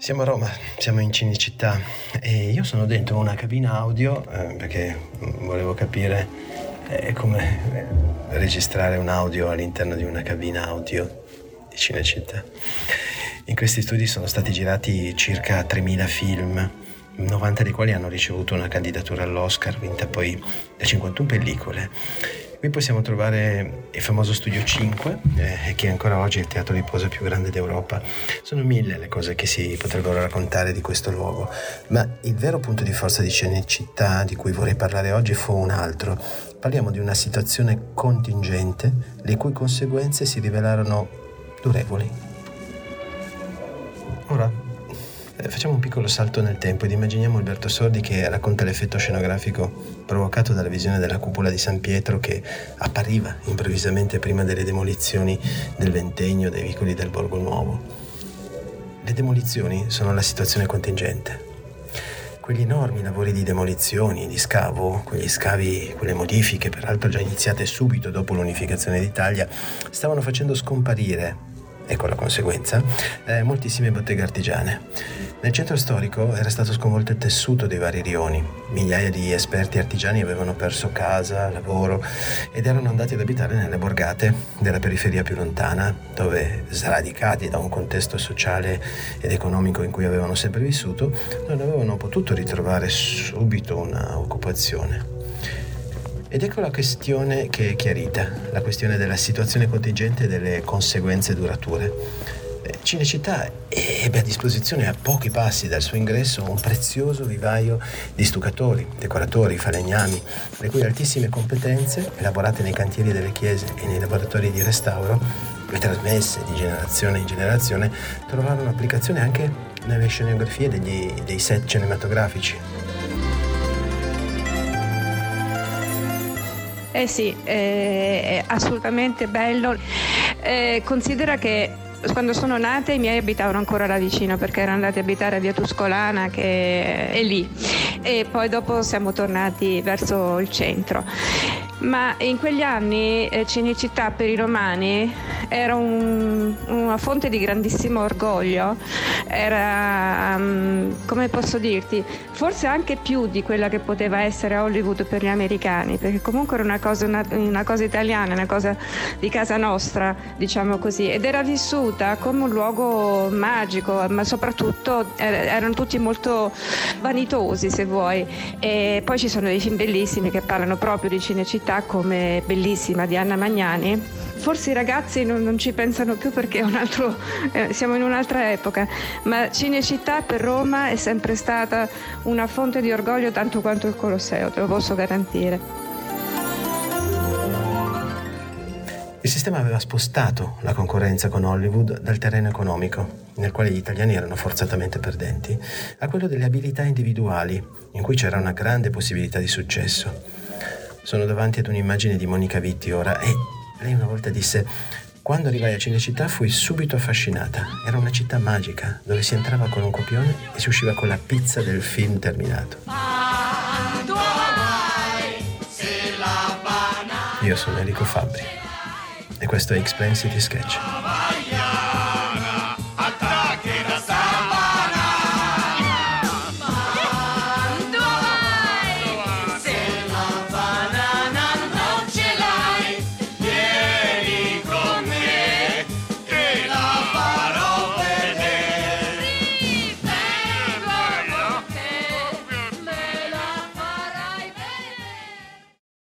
Siamo a Roma, siamo in Cinecittà e io sono dentro una cabina audio eh, perché volevo capire eh, come eh, registrare un audio all'interno di una cabina audio di Cinecittà. In questi studi sono stati girati circa 3.000 film, 90 dei quali hanno ricevuto una candidatura all'Oscar, vinta poi da 51 pellicole Qui possiamo trovare il famoso Studio 5, eh, che ancora oggi il teatro di posa più grande d'Europa. Sono mille le cose che si potrebbero raccontare di questo luogo, ma il vero punto di forza di Cinecittà di cui vorrei parlare oggi fu un altro. Parliamo di una situazione contingente, le cui conseguenze si rivelarono durevoli. Ora, facciamo un piccolo salto nel tempo ed immaginiamo Alberto Sordi che racconta l'effetto scenografico provocato dalla visione della cupola di San Pietro che appariva improvvisamente prima delle demolizioni del ventennio dei vicoli del Borgo Nuovo. Le demolizioni sono la situazione contingente. Quegli enormi lavori di demolizioni, di scavo, quegli scavi, quelle modifiche, peraltro già iniziate subito dopo l'unificazione d'Italia, stavano facendo scomparire e con la conseguenza eh, moltissime botteghe artigiane. Nel centro storico era stato sconvolto il tessuto dei vari rioni. Migliaia di esperti artigiani avevano perso casa, lavoro ed erano andati ad abitare nelle borgate della periferia più lontana, dove, sradicati da un contesto sociale ed economico in cui avevano sempre vissuto, non avevano potuto ritrovare subito una occupazione. Ed ecco la questione che è chiarita, la questione della situazione contingente e delle conseguenze durature. Eh, Cinecittà ebbe a disposizione a pochi passi dal suo ingresso un prezioso vivaio di stucatori, decoratori, falegnami, le cui altissime competenze, elaborate nei cantieri delle chiese e nei laboratori di restauro, e trasmesse di generazione in generazione, trovarono applicazione anche nelle scenografie degli, dei set cinematografici. Eh sì, è assolutamente bello. Eh, considera che quando sono nata i miei abitavano ancora là vicino perché erano andati a abitare a via Tuscolana che è lì e poi dopo siamo tornati verso il centro ma in quegli anni eh, Cinecittà per i romani era un, una fonte di grandissimo orgoglio, era, um, come posso dirti, forse anche più di quella che poteva essere Hollywood per gli americani, perché comunque era una cosa, una, una cosa italiana, una cosa di casa nostra, diciamo così, ed era vissuta come un luogo magico, ma soprattutto erano tutti molto vanitosi, se vuoi. E poi ci sono dei film bellissimi che parlano proprio di Cinecittà città come bellissima di Anna Magnani. Forse i ragazzi non, non ci pensano più perché altro, eh, siamo in un'altra epoca, ma Cinecittà per Roma è sempre stata una fonte di orgoglio tanto quanto il Colosseo, te lo posso garantire. Il sistema aveva spostato la concorrenza con Hollywood dal terreno economico, nel quale gli italiani erano forzatamente perdenti, a quello delle abilità individuali, in cui c'era una grande possibilità di successo. Sono davanti ad un'immagine di Monica Vitti ora e lei una volta disse quando arrivai a Cinecittà fui subito affascinata. Era una città magica dove si entrava con un copione e si usciva con la pizza del film terminato. Io sono Enrico Fabbri questo è Explain City Sketch.